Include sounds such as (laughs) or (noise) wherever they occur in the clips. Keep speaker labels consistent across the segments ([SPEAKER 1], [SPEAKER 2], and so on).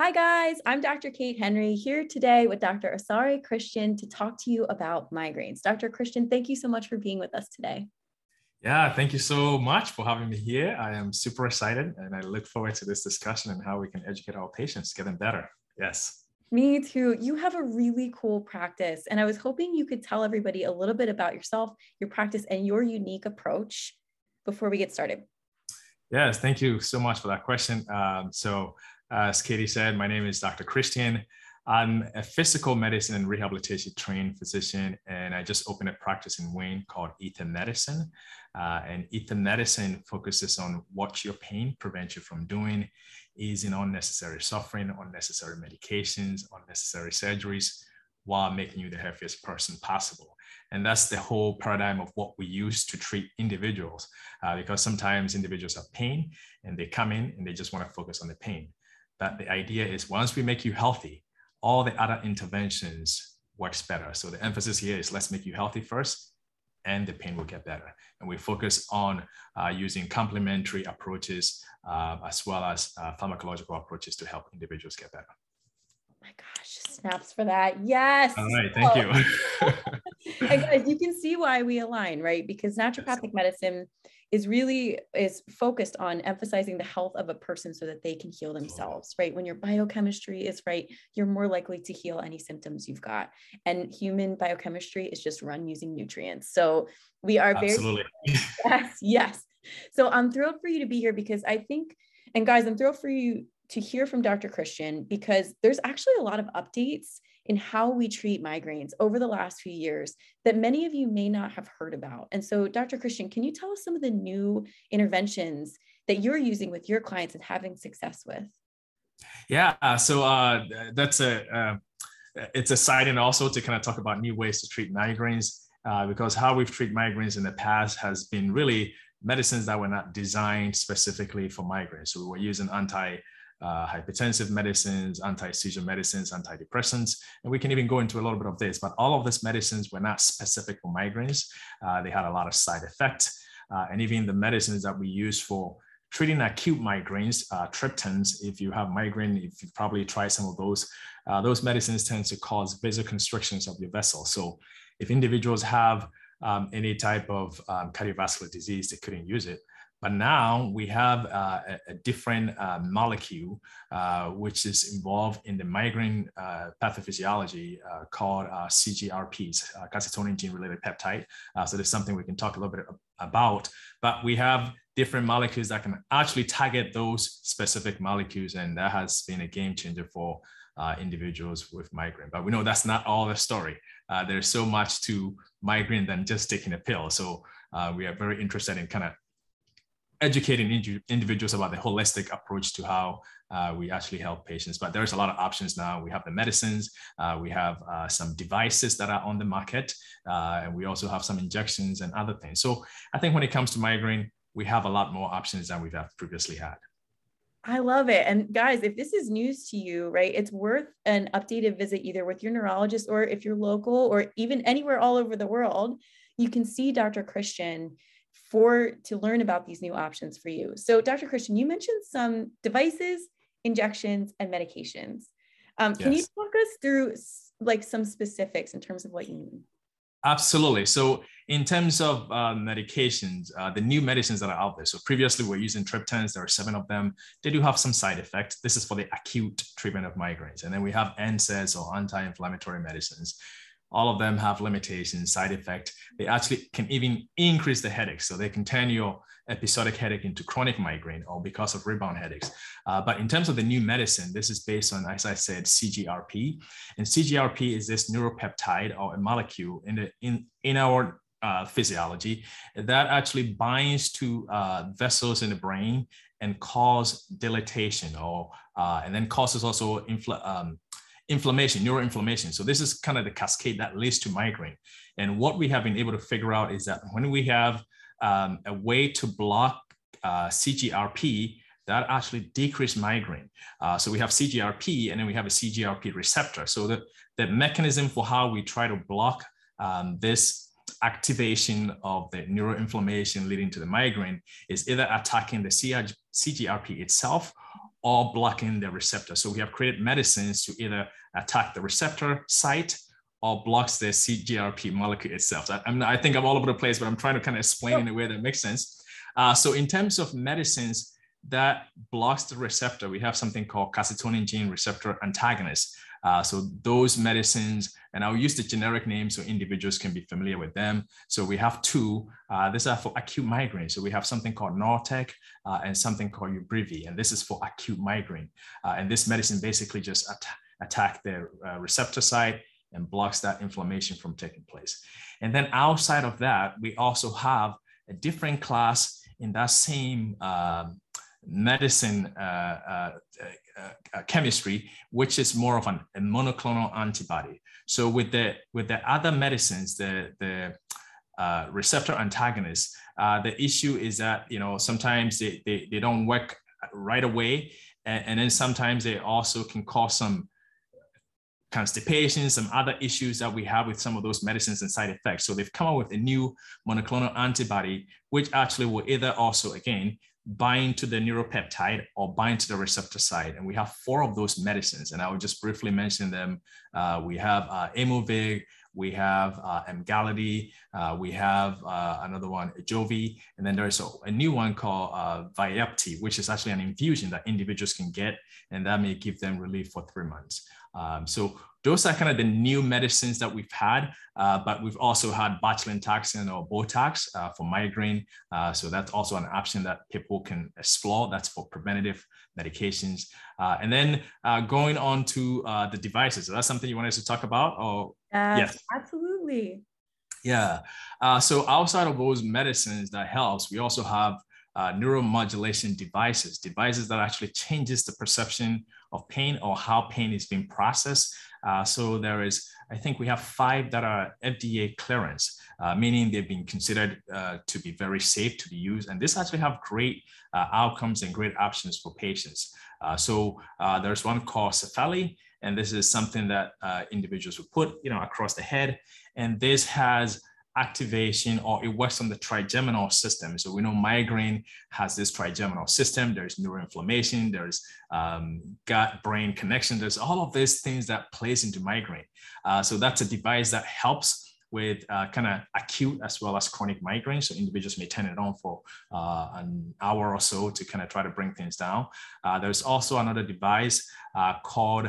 [SPEAKER 1] Hi, guys. I'm Dr. Kate Henry here today with Dr. Asari Christian to talk to you about migraines. Dr. Christian, thank you so much for being with us today.
[SPEAKER 2] Yeah, thank you so much for having me here. I am super excited and I look forward to this discussion and how we can educate our patients, get them better. Yes.
[SPEAKER 1] Me too. You have a really cool practice, and I was hoping you could tell everybody a little bit about yourself, your practice, and your unique approach before we get started.
[SPEAKER 2] Yes, thank you so much for that question. Um, so, as Katie said, my name is Dr. Christian. I'm a physical medicine and rehabilitation trained physician, and I just opened a practice in Wayne called Aether Medicine. Uh, and Aether Medicine focuses on what your pain prevents you from doing, easing unnecessary suffering, unnecessary medications, unnecessary surgeries, while making you the healthiest person possible. And that's the whole paradigm of what we use to treat individuals, uh, because sometimes individuals have pain and they come in and they just want to focus on the pain. But the idea is once we make you healthy, all the other interventions works better. So the emphasis here is let's make you healthy first and the pain will get better. And we focus on uh, using complementary approaches uh, as well as uh, pharmacological approaches to help individuals get better.
[SPEAKER 1] Oh my gosh, snaps for that. Yes.
[SPEAKER 2] All right, thank oh.
[SPEAKER 1] you. (laughs) and guys, you can see why we align, right? Because naturopathic medicine is really is focused on emphasizing the health of a person so that they can heal themselves right? When your biochemistry is right you're more likely to heal any symptoms you've got. And human biochemistry is just run using nutrients. So we are very (laughs) yes yes. So i'm thrilled for you to be here because i think and guys i'm thrilled for you to hear from dr christian because there's actually a lot of updates in how we treat migraines over the last few years that many of you may not have heard about. And so, Dr. Christian, can you tell us some of the new interventions that you're using with your clients and having success with?
[SPEAKER 2] Yeah, so uh, that's a uh, it's exciting also to kind of talk about new ways to treat migraines uh, because how we've treated migraines in the past has been really medicines that were not designed specifically for migraines. So we were using anti uh, hypertensive medicines, anti-seizure medicines, antidepressants, and we can even go into a little bit of this. But all of these medicines were not specific for migraines. Uh, they had a lot of side effects, uh, and even the medicines that we use for treating acute migraines, uh, triptans. If you have migraine, if you probably try some of those, uh, those medicines tend to cause vasoconstrictions of your vessel. So if individuals have um, any type of um, cardiovascular disease, they couldn't use it. But now we have uh, a, a, different uh, molecule uh, which is involved in the migraine uh, pathophysiology uh, called uh, CGRPs, calcitonin gene-related peptide. so there's something we can talk a little bit about. But we have different molecules that can actually target those specific molecules, and that has been a game changer for individuals with migraine. But we know that's not all the story. there's so much to migraine than just taking a pill. So we are very interested in kind of educating individuals about the holistic approach to how uh, we actually help patients. But there's a lot of options now. We have the medicines, uh, we have uh, some devices that are on the market, uh, and we also have some injections and other things. So I think when it comes to migraine, we have a lot more options than we've previously had.
[SPEAKER 1] I love it. And guys, if this is news to you, right, it's worth an updated visit either with your neurologist or if you're local or even anywhere all over the world, you can see Dr. Christian for to learn about these new options for you. So, Dr. Christian, you mentioned some devices, injections, and medications. Um, can yes. you talk us through like some specifics in terms of what you mean?
[SPEAKER 2] Absolutely. So, in terms of uh, medications, uh, the new medicines that are out there. So, previously we we're using triptans. There are seven of them. They do have some side effects. This is for the acute treatment of migraines, and then we have NSAIDs or anti-inflammatory medicines all of them have limitations, side effect. They actually can even increase the headache. So they can turn your episodic headache into chronic migraine or because of rebound headaches. Uh, but in terms of the new medicine, this is based on, as I said, CGRP. And CGRP is this neuropeptide or a molecule in, the, in, in our uh, physiology that actually binds to uh, vessels in the brain and cause dilatation or uh, and then causes also infl- um, inflammation, neuroinflammation. So this is kind of the cascade that leads to migraine. And what we have been able to figure out is that when we have um, a way to block uh, CGRP, that actually decrease migraine. Uh, so we have CGRP and then we have a CGRP receptor. So the, the mechanism for how we try to block um, this activation of the neuroinflammation leading to the migraine is either attacking the CGRP itself or blocking the receptor. So we have created medicines to either attack the receptor site or blocks the CGRP molecule itself. I, I, think I'm all over the place, but I'm trying to kind of explain in a way that makes sense. Uh, so in terms of medicines that blocks the receptor, we have something called calcitonin gene receptor antagonist. Uh, so those medicines, and I'll use the generic name so individuals can be familiar with them. So we have two. Uh, these are for acute migraine. So we have something called Nurtec uh, and something called Ubrelvy. and this is for acute migraine. Uh, and this medicine basically just at attack the uh, receptor site and blocks that inflammation from taking place. And then outside of that, we also have a different class in that same um, medicine uh, uh, uh, chemistry, which is more of an, a monoclonal antibody. So with the with the other medicines, the the uh, receptor antagonists, uh, the issue is that you know sometimes they, they, they don't work right away, and, and then sometimes they also can cause some constipation, some other issues that we have with some of those medicines and side effects. So they've come up with a new monoclonal antibody, which actually will either also, again, bind to the neuropeptide or bind to the receptor side. And we have four of those medicines. And I will just briefly mention them. Uh, we have uh, Aimovig, we have uh, Emgality, uh, we have uh, another one, Jovi, and then there's a, a new one called uh, Vyepti, which is actually an infusion that individuals can get, and that may give them relief for three months. Um, so those are kind of the new medicines that we've had, uh, but we've also had botulinum toxin or Botox uh, for migraine. Uh, so that's also an option that people can explore. That's for preventative medications. Uh, and then uh, going on to uh, the devices. So that's something you wanted to talk about? Or
[SPEAKER 1] yes, yes. absolutely.
[SPEAKER 2] Yeah. so outside of those medicines that helps, we also have uh, neuromodulation devices, devices that actually changes the perception of pain or how pain is being processed. Uh, so there is, I think we have five that are FDA clearance, uh, meaning they've been considered uh, to be very safe to be used. And this actually have great uh, outcomes and great options for patients. Uh, so there's one called Cefaly, and this is something that individuals would put, you know, across the head. And this has activation or it works on the trigeminal system. So we know migraine has this trigeminal system. There's neuroinflammation, there's um, gut-brain connection. There's all of these things that plays into migraine. Uh, so that's a device that helps with uh, kind of acute as well as chronic migraine. So individuals may turn it on for uh, an hour or so to kind of try to bring things down. Uh, there's also another device uh, called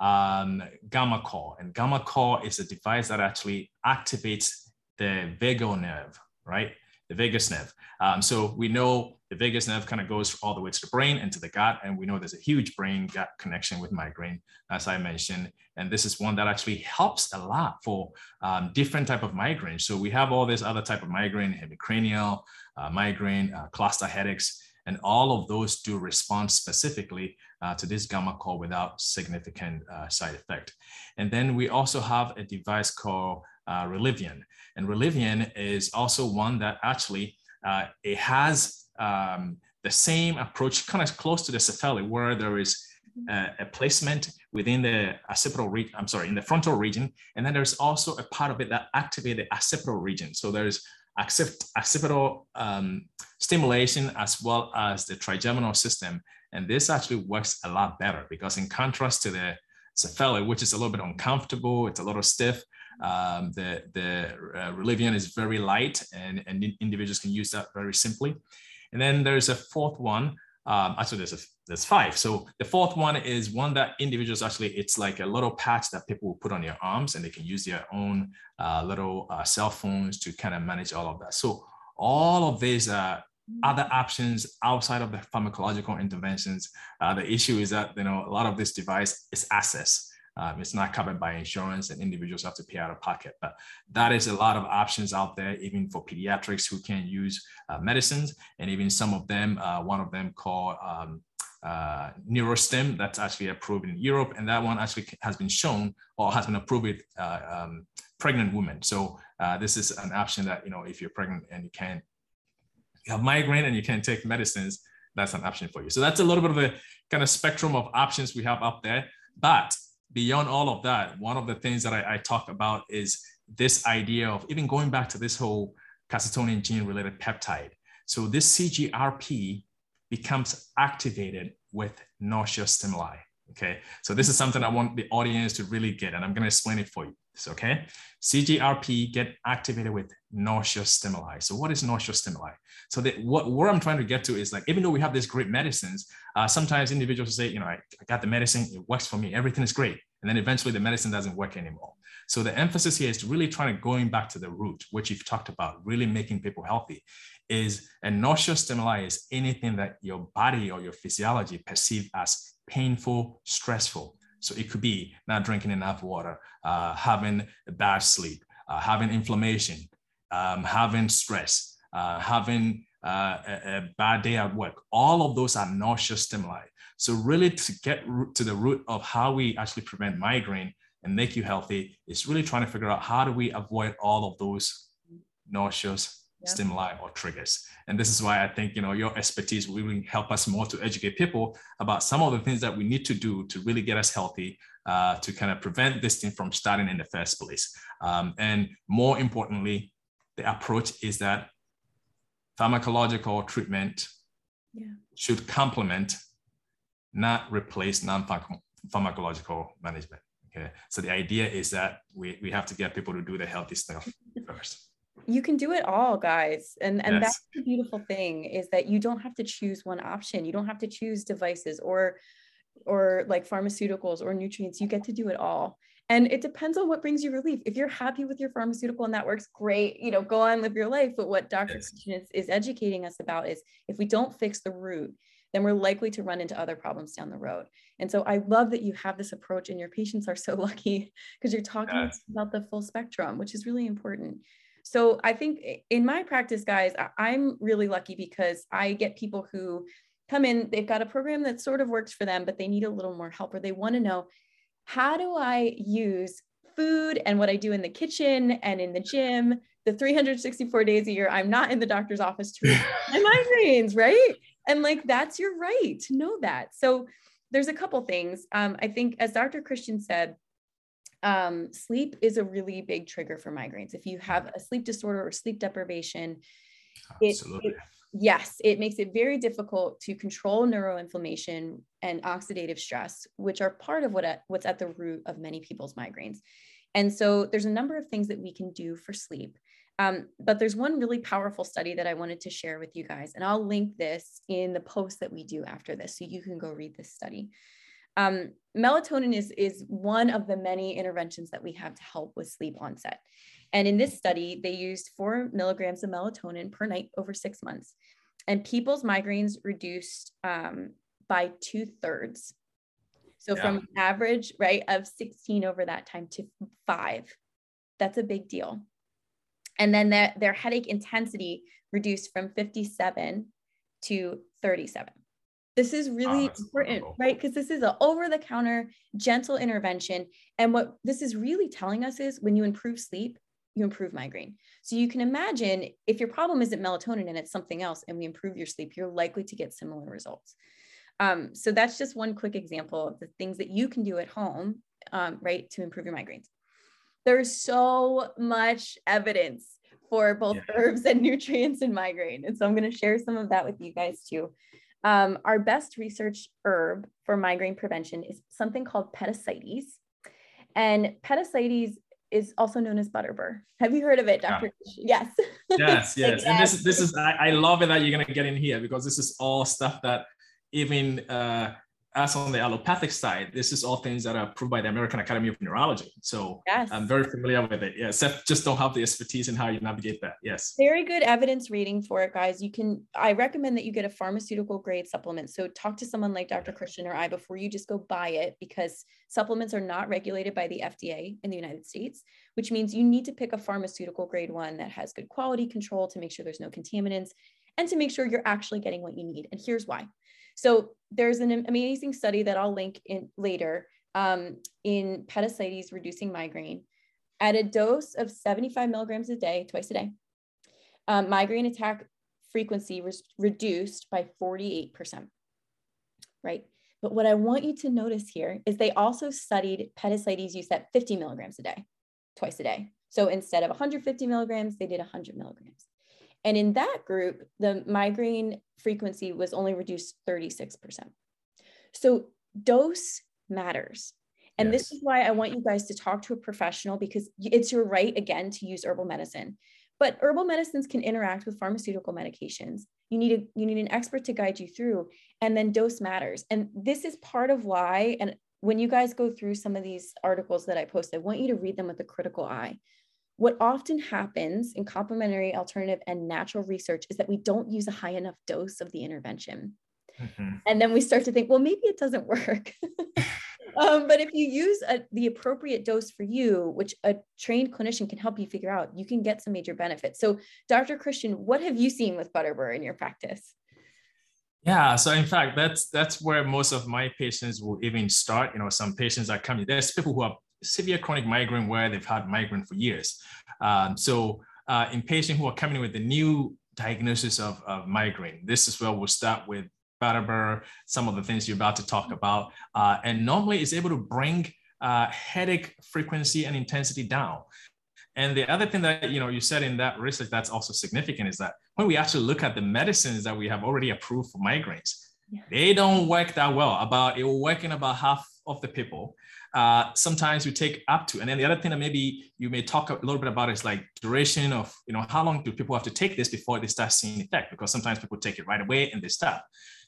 [SPEAKER 2] um, GammaCore. And GammaCore is a device that actually activates the vagal nerve, right? The vagus nerve. Um, so we know the vagus nerve kind of goes all the way to the brain and to the gut, and we know there's a huge brain gut connection with migraine, as I mentioned. And this is one that actually helps a lot for um, different type of migraine. So we have all this other type of migraine, hemicranial uh, migraine, uh, cluster headaches, and all of those do respond specifically uh, to this GammaCore without significant uh, side effect. And then we also have a device called uh, Relivion. And Relivion is also one that actually uh, it has um, the same approach, kind of close to the Cefaly, where there is a, a placement within the occipital region, I'm sorry, in the frontal region. And then there's also a part of it that activates the occipital region. So there's occipital um, stimulation as well as the trigeminal system. And this actually works a lot better because in contrast to the Cefaly, which is a little bit uncomfortable, it's a little stiff, um, the the uh, Relivion is very light and, and individuals can use that very simply. And then there's a fourth one. Um, actually, there's, a, there's five. So the fourth one is one that individuals actually, it's like a little patch that people will put on their arms and they can use their own uh, little uh, cell phones to kind of manage all of that. So all of these uh, other options outside of the pharmacological interventions. Uh, the issue is that you know a lot of this device is access. Um, it's not covered by insurance and individuals have to pay out of pocket. But that is a lot of options out there, even for pediatrics who can use uh, medicines. And even some of them, uh, one of them called um, uh, Neurostim, that's actually approved in Europe. And that one actually has been shown or has been approved with uh, um, pregnant women. So uh, this is an option that, you know, if you're pregnant and you can you have migraine and you can take medicines, that's an option for you. So that's a little bit of a kind of spectrum of options we have up there. But beyond all of that, one of the things that I, I talk about is this idea of even going back to this whole calcitonin gene related peptide. So this CGRP becomes activated with noxious stimuli. Okay, so this is something I want the audience to really get, and I'm going to explain it for you. So, okay, CGRP get activated with noxious stimuli. So, what is noxious stimuli? So, that what where I'm trying to get to is like, even though we have these great medicines, uh, sometimes individuals say, you know, I, I got the medicine, it works for me, everything is great, and then eventually the medicine doesn't work anymore. So, the emphasis here is really trying to going back to the root, which you've talked about, really making people healthy. Is a noxious stimuli is anything that your body or your physiology perceive as painful, stressful. So it could be not drinking enough water, uh, having a bad sleep, uh, having inflammation, um, having stress, uh, having uh, a, a, bad day at work. All of those are noxious stimuli. So really to get to the root of how we actually prevent migraine and make you healthy is really trying to figure out how do we avoid all of those noxious yeah. stimuli or triggers. And this is why I think you know your expertise will really help us more to educate people about some of the things that we need to do to really get us healthy, uh, to kind of prevent this thing from starting in the first place. Um, and more importantly, the approach is that pharmacological treatment yeah. should complement, not replace non-pharmacological management. Okay, so the idea is that we, we have to get people to do the healthy stuff (laughs) first
[SPEAKER 1] you can do it all guys and and yes. that's the beautiful thing is that you don't have to choose one option you don't have to choose devices or or like pharmaceuticals or nutrients you get to do it all and it depends on what brings you relief if you're happy with your pharmaceutical and that works great you know go on live your life but what dr yes. is, is educating us about is if we don't fix the root then we're likely to run into other problems down the road. And so I love that you have this approach and your patients are so (laughs) lucky because you're talking yes. about the full spectrum, which is really important. So I think in my practice, guys, I'm really lucky because I get people who come in, they've got a program that sort of works for them, but they need a little more help or they want to know how do I use food and what I do in the kitchen and in the gym, the 364 days a year, I'm not in the doctor's office to (laughs) my migraines, right? And like that's your right to know that. So there's a couple things. Um, I think, as Dr. Christian said, um, sleep is a really big trigger for migraines. If you have a sleep disorder or sleep deprivation, it, it, yes, it makes it very difficult to control neuroinflammation and oxidative stress, which are part of what at, what's at the root of many people's migraines. And so there's a number of things that we can do for sleep. Um, but there's one really powerful study that I wanted to share with you guys, and I'll link this in the post that we do after this so you can go read this study. Um, melatonin is, is one of the many interventions that we have to help with sleep onset. And in this study, they used four milligrams of melatonin per night over six months. And people's migraines reduced um, by two thirds. So yeah. from average, right, of 16 over that time to five. That's a big deal. And then their, their headache intensity reduced from 57 to 37. This is really oh, important, right? Because this is an over the counter, gentle intervention. And what this is really telling us is when you improve sleep, you improve migraine. So you can imagine if your problem isn't melatonin and it's something else, and we improve your sleep, you're likely to get similar results. Um, so that's just one quick example of the things that you can do at home, um, right, to improve your migraines. There's so much evidence for both yeah. herbs and nutrients in migraine. And so I'm going to share some of that with you guys too. Um, our best researched herb for migraine prevention is something called petasites. And petasites is also known as butterbur. Have you heard of it, Dr. Yeah.
[SPEAKER 2] Yes. (laughs) Yes, yes. and this, this is, I, I love it that you're going to get in here because this is all stuff that even uh, as on the allopathic side, this is all things that are approved by the American Academy of Neurology. So yes. I'm very familiar with it. Yeah, except just don't have the expertise in how you navigate that. Yes.
[SPEAKER 1] Very good evidence reading for it, guys. You can, I recommend that you get a pharmaceutical grade supplement. So talk to someone like Dr. Christian or I before you just go buy it because supplements are not regulated by the FDA in the United States, which means you need to pick a pharmaceutical grade one that has good quality control to make sure there's no contaminants and to make sure you're actually getting what you need. And here's why. So there's an amazing study that I'll link in later um, in petasites reducing migraine at a dose of 75 milligrams a day, twice a day. Um, migraine attack frequency was reduced by 48%, right? But what I want you to notice here is they also studied petasites use at 50 milligrams a day, twice a day. So instead of 150 milligrams, they did 100 milligrams. And in that group, the migraine frequency was only reduced 36%. So dose matters. And
[SPEAKER 2] Yes.
[SPEAKER 1] this is why I want you guys to talk to a professional because it's your right, again, to use herbal medicine. But herbal medicines can interact with pharmaceutical medications. You need a you need an expert to guide you through, and then dose matters. And this is part of why. And when you guys go through some of these articles that I post, I want you to read them with a critical eye. What often happens in complementary, alternative, and natural research is that we don't use a high enough dose of the intervention
[SPEAKER 2] Mhm.
[SPEAKER 1] and then we start to think well maybe it doesn't work (laughs) um, but if you use a, the appropriate dose for you which a trained clinician can help you figure out you can get some major benefits so dr christian what have you seen with butterbur in your practice
[SPEAKER 2] Yeah, so in fact, that's that's where most of my patients will even start. You know, some patients are coming. There's people who have severe chronic migraine where they've had migraine for years. Um, so uh, in patients who are coming with a new diagnosis of, of migraine, this is where we'll start with Butterbur, some of the things you're about to talk about, uh, and normally it's able to bring uh, headache frequency and intensity down. And the other thing that you know you said in that research that's also significant is that when we actually look at the medicines that we have already approved for migraines,
[SPEAKER 1] Yeah.
[SPEAKER 2] they don't work that well. About it will work in about half of the people. Uh, sometimes we take up to, and then the other thing that maybe you may talk a little bit about is like duration of, you know, how long do people have to take this before they start seeing effect? Because sometimes people take it right away and they stop.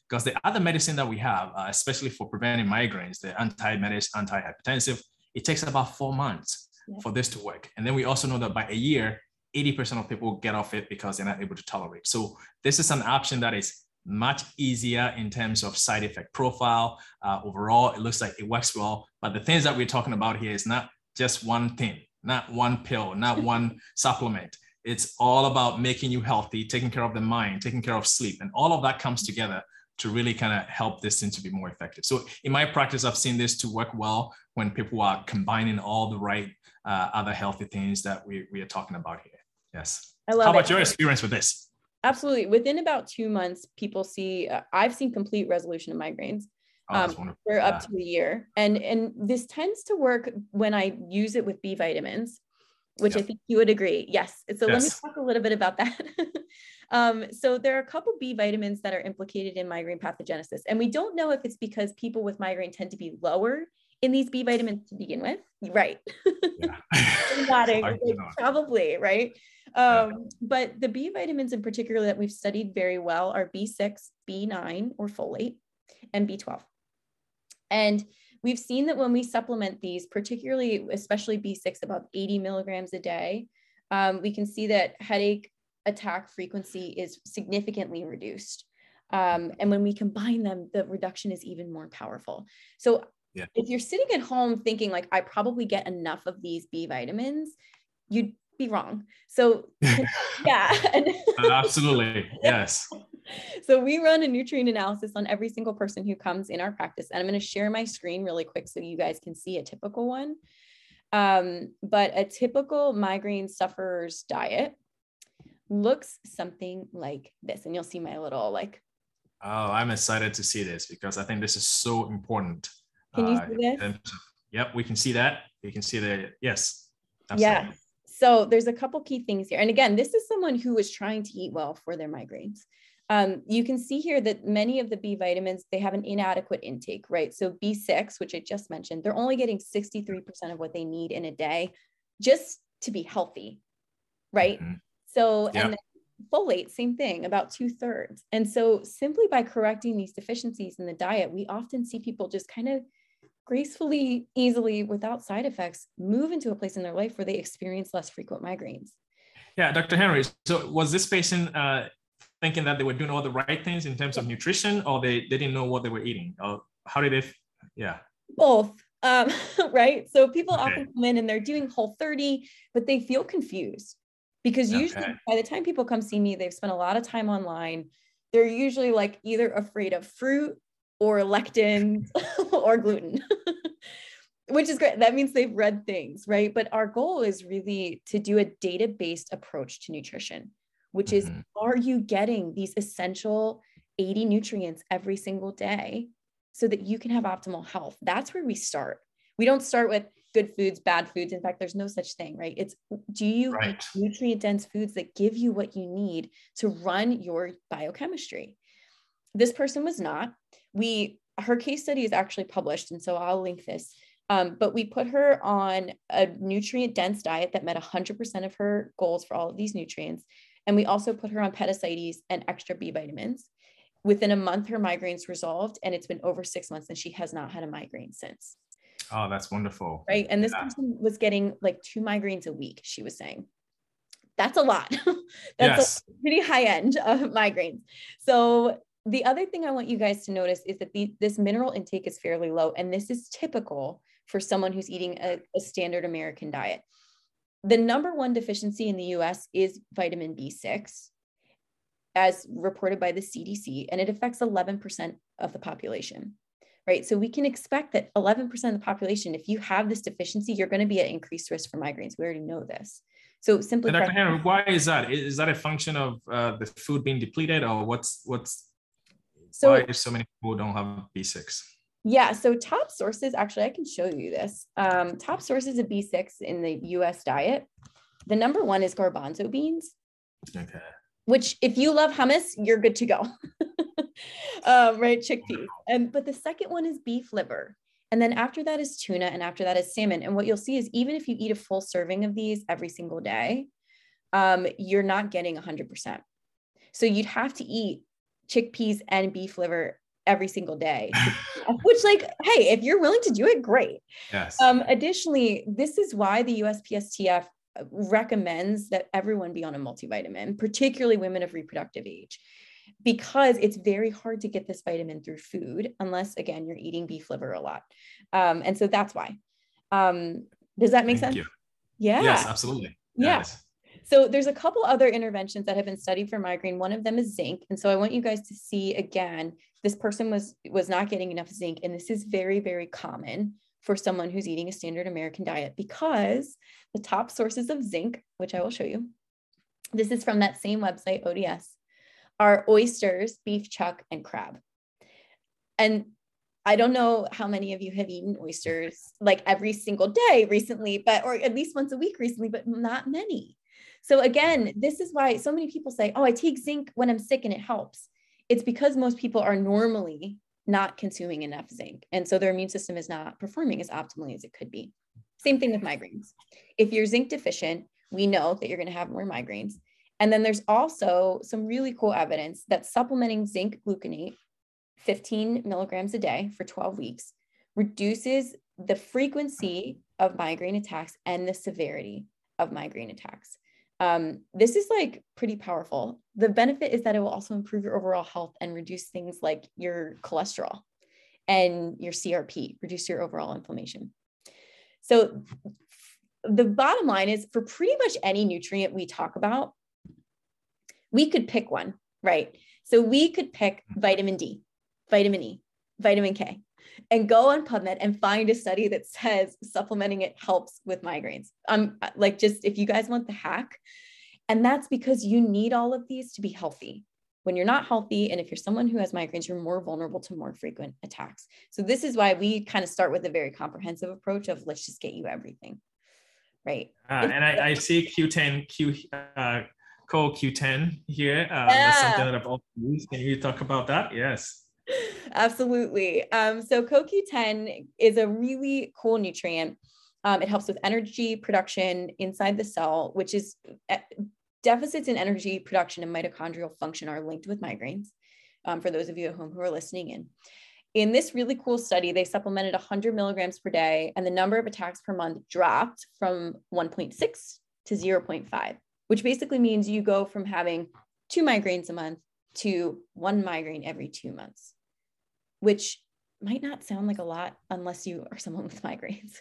[SPEAKER 2] Because the other medicine that we have, uh, especially for preventing migraines, the anti-medicine, antihypertensive, it takes about four months
[SPEAKER 1] Yeah.
[SPEAKER 2] for this to work. And then we also know that by a year, 80% of people get off it because they're not able to tolerate. So this is an option that is much easier in terms of side effect profile. Uh, overall, it looks like it works well. But the things that we're talking about here is not just one thing, not one pill, not (laughs) one supplement. It's all about making you healthy, taking care of the mind, taking care of sleep, and all of that comes together to really kind of help this thing to be more effective. So in my practice, I've seen this to work well when people are combining all the right uh, other healthy things that we, we are talking about here. Yes.
[SPEAKER 1] i love
[SPEAKER 2] How about
[SPEAKER 1] it
[SPEAKER 2] your experience with this?
[SPEAKER 1] Absolutely within about two months people see uh, i've seen complete resolution of migraines
[SPEAKER 2] Oh,
[SPEAKER 1] um, up to a year. And and this tends to work when I use it with B vitamins, which I think you would agree. Yes. So let me talk a little bit about that. (laughs) um, so there are a couple B vitamins that are implicated in migraine pathogenesis, and we don't know if it's because people with migraine tend to be lower in these B vitamins to begin with. Right.
[SPEAKER 2] Yeah. (laughs)
[SPEAKER 1] Nodding, like, (laughs) probably right.
[SPEAKER 2] Yeah.
[SPEAKER 1] Um, but the B vitamins in particular that we've studied very well are B6, B9, or folate, and B12. And we've seen that when we supplement these, particularly, especially B6, above 80 milligrams a day, um, we can see that headache attack frequency is significantly reduced. Um, and when we combine them, the reduction is even more powerful. So
[SPEAKER 2] Yeah.
[SPEAKER 1] if you're sitting at home thinking like, I probably get enough of these B vitamins, you'd be wrong. So (laughs) yeah.
[SPEAKER 2] Absolutely. (laughs) Yes.
[SPEAKER 1] so we run a nutrient analysis on every single person who comes in our practice. And I'm going to share my screen really quick so you guys can see a typical one. Um, but a typical migraine sufferer's diet looks something like this. And you'll see my little like,
[SPEAKER 2] Oh, I'm excited to see this because I think this is so important.
[SPEAKER 1] Can you
[SPEAKER 2] uh,
[SPEAKER 1] see this?
[SPEAKER 2] Yep, we can see that. You can see the yes.
[SPEAKER 1] yeah. So there's a couple key things here. And again, this is someone who is trying to eat well for their migraines. Um, you can see here that many of the B vitamins, they have an inadequate intake, right? So B6, which I just mentioned, they're only getting 63% of what they need in a day just to be healthy, right?
[SPEAKER 2] Mhm.
[SPEAKER 1] So,
[SPEAKER 2] Yeah.
[SPEAKER 1] and folate, same thing, about two thirds. And so simply by correcting these deficiencies in the diet, we often see people just kind of gracefully, easily, without side effects, move into a place in their life where they experience less frequent migraines.
[SPEAKER 2] Yeah, Dr. Henry. So was this patient uh, thinking that they were doing all the right things in terms of nutrition, or they, they didn't know what they were eating? Or how did they? Yeah.
[SPEAKER 1] Both, um, (laughs) right? So people
[SPEAKER 2] Okay.
[SPEAKER 1] often come in and they're doing whole 30, but they feel confused because usually
[SPEAKER 2] Okay.
[SPEAKER 1] by the time people come see me, they've spent a lot of time online. They're usually like either afraid of fruit or lectins (laughs) (laughs) or gluten. (laughs) Which is great. That means they've read things, right? But our goal is really to do a data based approach to nutrition, which is
[SPEAKER 2] Mhm.
[SPEAKER 1] are you getting these essential 80 nutrients every single day so that you can have optimal health? That's where we start. We don't start with good foods, bad foods. In fact, there's no such thing, right? It's do you eat
[SPEAKER 2] Right.
[SPEAKER 1] nutrient dense foods that give you what you need to run your biochemistry? This person was not. We her case study is actually published, and so I'll link this. Um, but we put her on a nutrient dense diet that met 100% of her goals for all of these nutrients. And we also put her on petasites and extra B vitamins. Within a month, her migraines resolved, and it's been over six months, and she has not had a migraine since.
[SPEAKER 2] Oh, that's wonderful.
[SPEAKER 1] Right. And this yeah. person was getting like two migraines a week, she was saying. That's a lot. (laughs) That's yes. a pretty high end of migraines. So the other thing I want you guys to notice is that the, this mineral intake is fairly low, and this is typical for someone who's eating a, a standard American diet. The number one deficiency in the US is vitamin B6, as reported by the CDC, and it affects 11% of the population right? So we can expect that 11% of the population, if you have this deficiency, you're going to be at increased risk for migraines. We already know this. So simply,
[SPEAKER 2] Dr. Henry, why is that? Is that a function of uh, the food being depleted, or what's what's so, why so many people don't have B6?
[SPEAKER 1] Yeah, so top sources, actually, I can show you this. Um, top sources of B6 in the US diet. The number one is garbanzo beans. Okay. Which, if you love hummus, you're good to go. (laughs) um, right? Chickpeas. And but the second one is beef liver. And then after that is tuna, and after that is salmon. And what you'll see is even if you eat a full serving of these every single day, um, you're not getting 100%. So you'd have to eat chickpeas and beef liver every single day. (laughs) Which like hey if you're willing to do it great. Yes. Um additionally this is why the uspstf recommends that everyone be on a multivitamin particularly women of reproductive age because it's very hard to get this vitamin through food unless again you're eating beef liver a lot. Um, and so that's why. Um, does that make Thank sense? you.
[SPEAKER 2] yeah. Yes absolutely.
[SPEAKER 1] Yeah. Yes. So there's a couple other interventions that have been studied for migraine one of them is zinc and so i want you guys to see again this person was was not getting enough zinc and this is very very common for someone who's eating a standard american diet because the top sources of zinc which i will show you this is from that same website ods are oysters, beef chuck, and crab. And I don't know how many of you have eaten oysters like every single day recently, but or at least once a week recently, but not many. So again, this is why so many people say, "Oh, I take zinc when I'm sick and it helps." It's because most people are normally not consuming enough zinc, and so their immune system is not performing as optimally as it could be. Same thing with migraines. If you're zinc deficient, we know that you're going to have more migraines. And then there's also some really cool evidence that supplementing zinc gluconate 15 milligrams a day for 12 weeks reduces the frequency of migraine attacks and the severity of migraine attacks. Um, this is like pretty powerful. The benefit is that it will also improve your overall health and reduce things like your cholesterol and your CRP, reduce your overall inflammation. So, the bottom line is for pretty much any nutrient we talk about, we could pick one, right? So we could pick vitamin D, vitamin E, vitamin K, and go on PubMed and find a study that says supplementing it helps with migraines. Um, like just if you guys want the hack, and that's because you need all of these to be healthy. When you're not healthy, and if you're someone who has migraines, you're more vulnerable to more frequent attacks. So this is why we kind of start with a very comprehensive approach of let's just get you everything, right?
[SPEAKER 2] Uh, and I, I, see Q10, Q uh, CoQ10 here. Um, yeah. That's something that I've also used. Can you talk about that? Yes.
[SPEAKER 1] Absolutely. Um, so CoQ10 is a really cool nutrient. Um, it helps with energy production inside the cell, which is eh, deficits in energy production and mitochondrial function are linked with migraines. Um, for those of you at home who are listening in. In this really cool study, they supplemented 100 milligrams per day, and the number of attacks per month dropped from 1.6 to 0.5 which basically means you go from having two migraines a month to one migraine every two months, which might not sound like a lot unless you are someone with (laughs) migraines.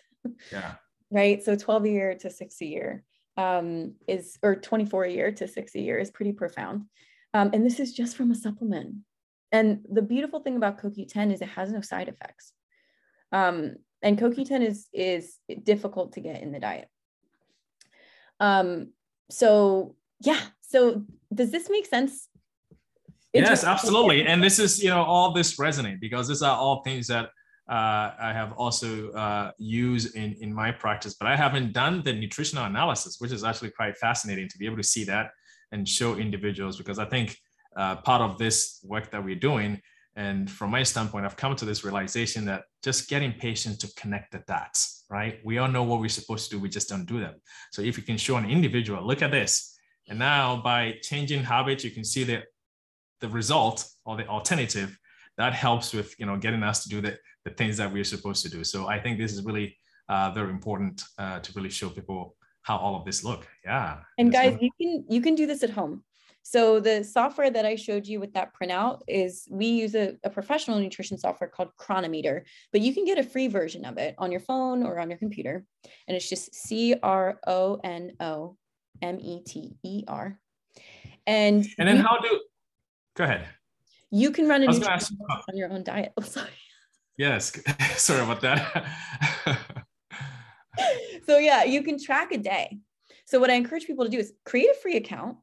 [SPEAKER 2] Yeah.
[SPEAKER 1] right. So 12 a year to six a year um, is, or 24 a year to six a year is pretty profound. Um, and this is just from a supplement. And the beautiful thing about CoQ10 is it has no side effects. Um, and CoQ10 is, is difficult to get in the diet. Um, so yeah so does this make sense
[SPEAKER 2] yes absolutely and this is you know all this resonate because these are all things that uh, I have also uh, used in, in my practice, but I haven't done the nutritional analysis, which is actually quite fascinating to be able to see that and show individuals because I think uh, part of this work that we're doing And from my standpoint, I've come to this realization that just getting patients to connect the dots, right? We all know what we're supposed to do, we just don't do them. So if you can show an individual, look at this. And now by changing habits, you can see that the result or the alternative that helps with you know getting us to do the, the things that we're supposed to do. So I think this is really uh, very important uh, to really show people how all of this look. Yeah.
[SPEAKER 1] And guys, you can you can do this at home. So the software that I showed you with that printout is we use a, a, professional nutrition software called Cronometer, but you can get a free version of it on your phone or on your computer. And it's just C R O N O M E T E R. And
[SPEAKER 2] and then how do go ahead.
[SPEAKER 1] You can run a nutrition oh. on your own diet. (laughs) Oh, sorry.
[SPEAKER 2] Yes, (laughs) sorry about that. (laughs)
[SPEAKER 1] so yeah, you can track a day. So what I encourage people to do is create a free account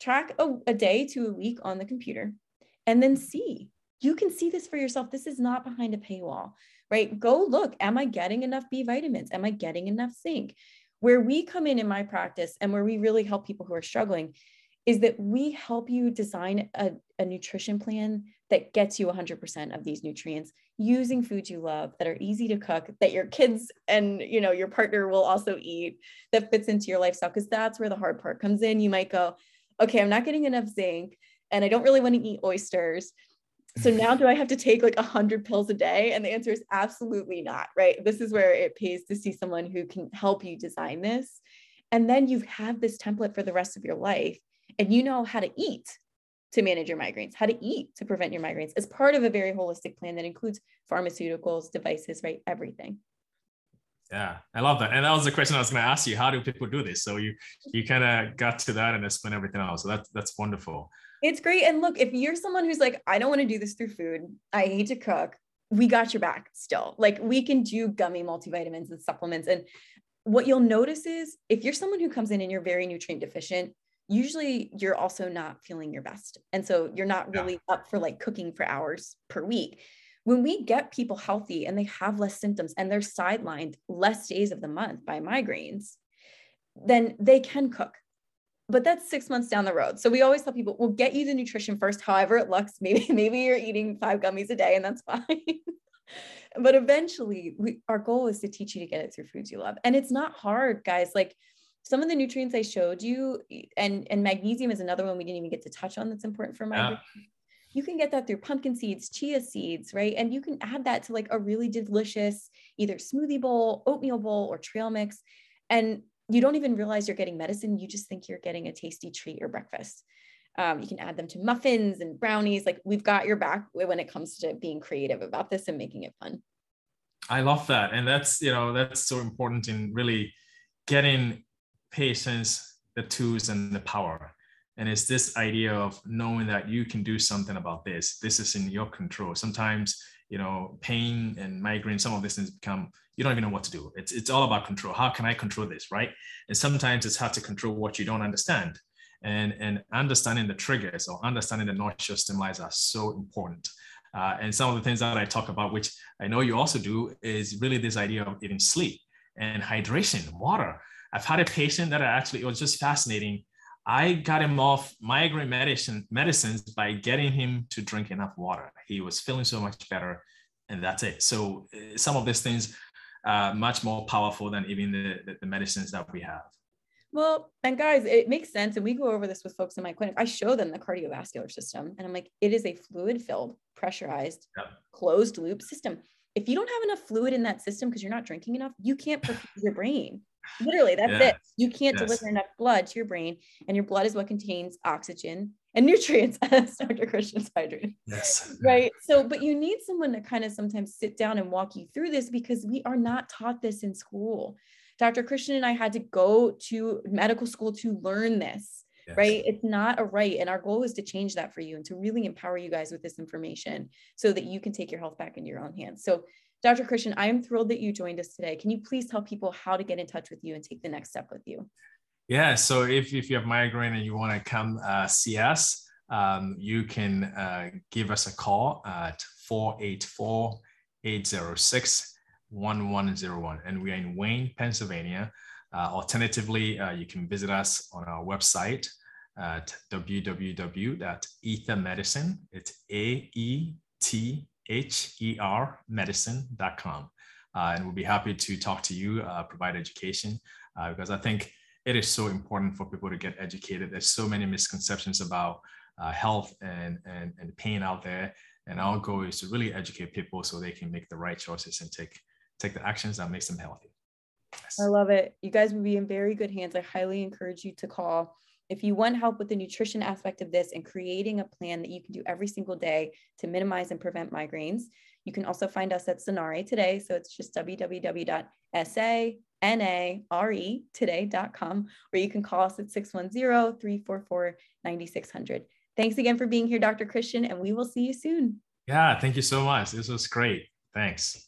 [SPEAKER 1] track a, a day to a week on the computer and then see you can see this for yourself this is not behind a paywall right go look am i getting enough b vitamins am i getting enough zinc where we come in in my practice and where we really help people who are struggling is that we help you design a, a nutrition plan that gets you 100% of these nutrients using foods you love that are easy to cook that your kids and you know your partner will also eat that fits into your lifestyle because that's where the hard part comes in you might go okay, I'm not getting enough zinc and I don't really want to eat oysters. So now do I have to take like hundred pills a day? And the answer is absolutely not, right? This is where it pays to see someone who can help you design this. And then you have this template for the rest of your life and you know how to eat to manage your migraines, how to eat to prevent your migraines as part of a very holistic plan that includes pharmaceuticals, devices, right? Everything.
[SPEAKER 2] Yeah, I love that. And that was the question I was going to ask you. How do people do this? So you you kind of got to that and explain everything else. So that's that's wonderful.
[SPEAKER 1] It's great. And look, if you're someone who's like, I don't want to do this through food, I hate to cook, we got your back still. Like we can do gummy multivitamins and supplements. And what you'll notice is if you're someone who comes in and you're very nutrient deficient, usually you're also not feeling your best. And so you're not really yeah. up for like cooking for hours per week when we get people healthy and they have less symptoms and they're sidelined less days of the month by migraines, then they can cook. But that's six months down the road. So we always tell people, we'll get you the nutrition first, however it looks. (laughs) Maybe, maybe you're eating five gummies a day and that's (laughs) fine. but eventually we, our goal is to teach you to get it through foods you love. And it's not hard, guys. Like some of the nutrients I showed you, and, and magnesium is another one we didn't even get to touch on that's important for migraine. Yeah you can get that through pumpkin seeds, chia seeds, right? And you can add that to like a really delicious either smoothie bowl, oatmeal bowl, or trail mix. And you don't even realize you're getting medicine. You just think you're getting a tasty treat or breakfast. Um, you can add them to muffins and brownies. Like we've got your back when it comes to being creative about this and making it fun.
[SPEAKER 2] I love that. And that's, you know, that's so important in really getting patients the tools and the power. And it's this idea of knowing that you can do something about this. This is in your control. Sometimes you know pain and migraine some of these things become you don't even know what to do. It's, it's all about control. How can i control this right? And sometimes it's hard to control what you don't understand. And and understanding the triggers or understanding the noxious stimuli are so important. Uh, and some of the things that i talk about which i know you also do is really this idea of even sleep and hydration water i've had a patient that I actually it was just fascinating I got him off migraine medicine medicines by getting him to drink enough water. He was feeling so much better, and that's it. So uh, some of these things are much more powerful than even the, the, the medicines that we have.
[SPEAKER 1] Well, and guys, it makes sense. And we go over this with folks in my clinic. I show them the cardiovascular system, and I'm like, it is a fluid filled, pressurized, yep. closed loop system. If you don't have enough fluid in that system because you're not drinking enough, you can't perfuse your brain. Literally, that's yeah. it. You can't yes. deliver enough blood to your brain, and your blood is what contains oxygen and (laughs) nutrients, as Dr. Christian's hydrated.
[SPEAKER 2] Yes.
[SPEAKER 1] Right. So, but you need someone to kind of sometimes sit down and walk you through this because we are not taught this in school. Dr. Christian and I had to go to medical school to learn this. Yes. Right. It's not a right. And our goal is to change that for you and to really empower you guys with this information so that you can take your health back into your own hands. So Dr. Christian, I am thrilled that you joined us today. Can you please tell people how to get in touch with you and take the next step with you?
[SPEAKER 2] Yeah, so if, if you have migraine and you want to come uh, see us, um, you can uh, give us a call at 484 806 1101. And we are in Wayne, Pennsylvania. Uh, alternatively, uh, you can visit us on our website, at www.aethermedicine. It's A E T H E R medicine.com. Uh, and we'll be happy to talk to you, uh, provide education, uh, because I think it is so important for people to get educated. There's so many misconceptions about uh, health and, and, and pain out there. And our goal is to really educate people so they can make the right choices and take, take the actions that makes them healthy.
[SPEAKER 1] Yes. I love it. You guys will be in very good hands. I highly encourage you to call. If you want help with the nutrition aspect of this and creating a plan that you can do every single day to minimize and prevent migraines, you can also find us at Sanare today. So it's just www.sanare today.com, or you can call us at 610 344 9600. Thanks again for being here, Dr. Christian, and we will see you soon.
[SPEAKER 2] Yeah, thank you so much. This was great. Thanks.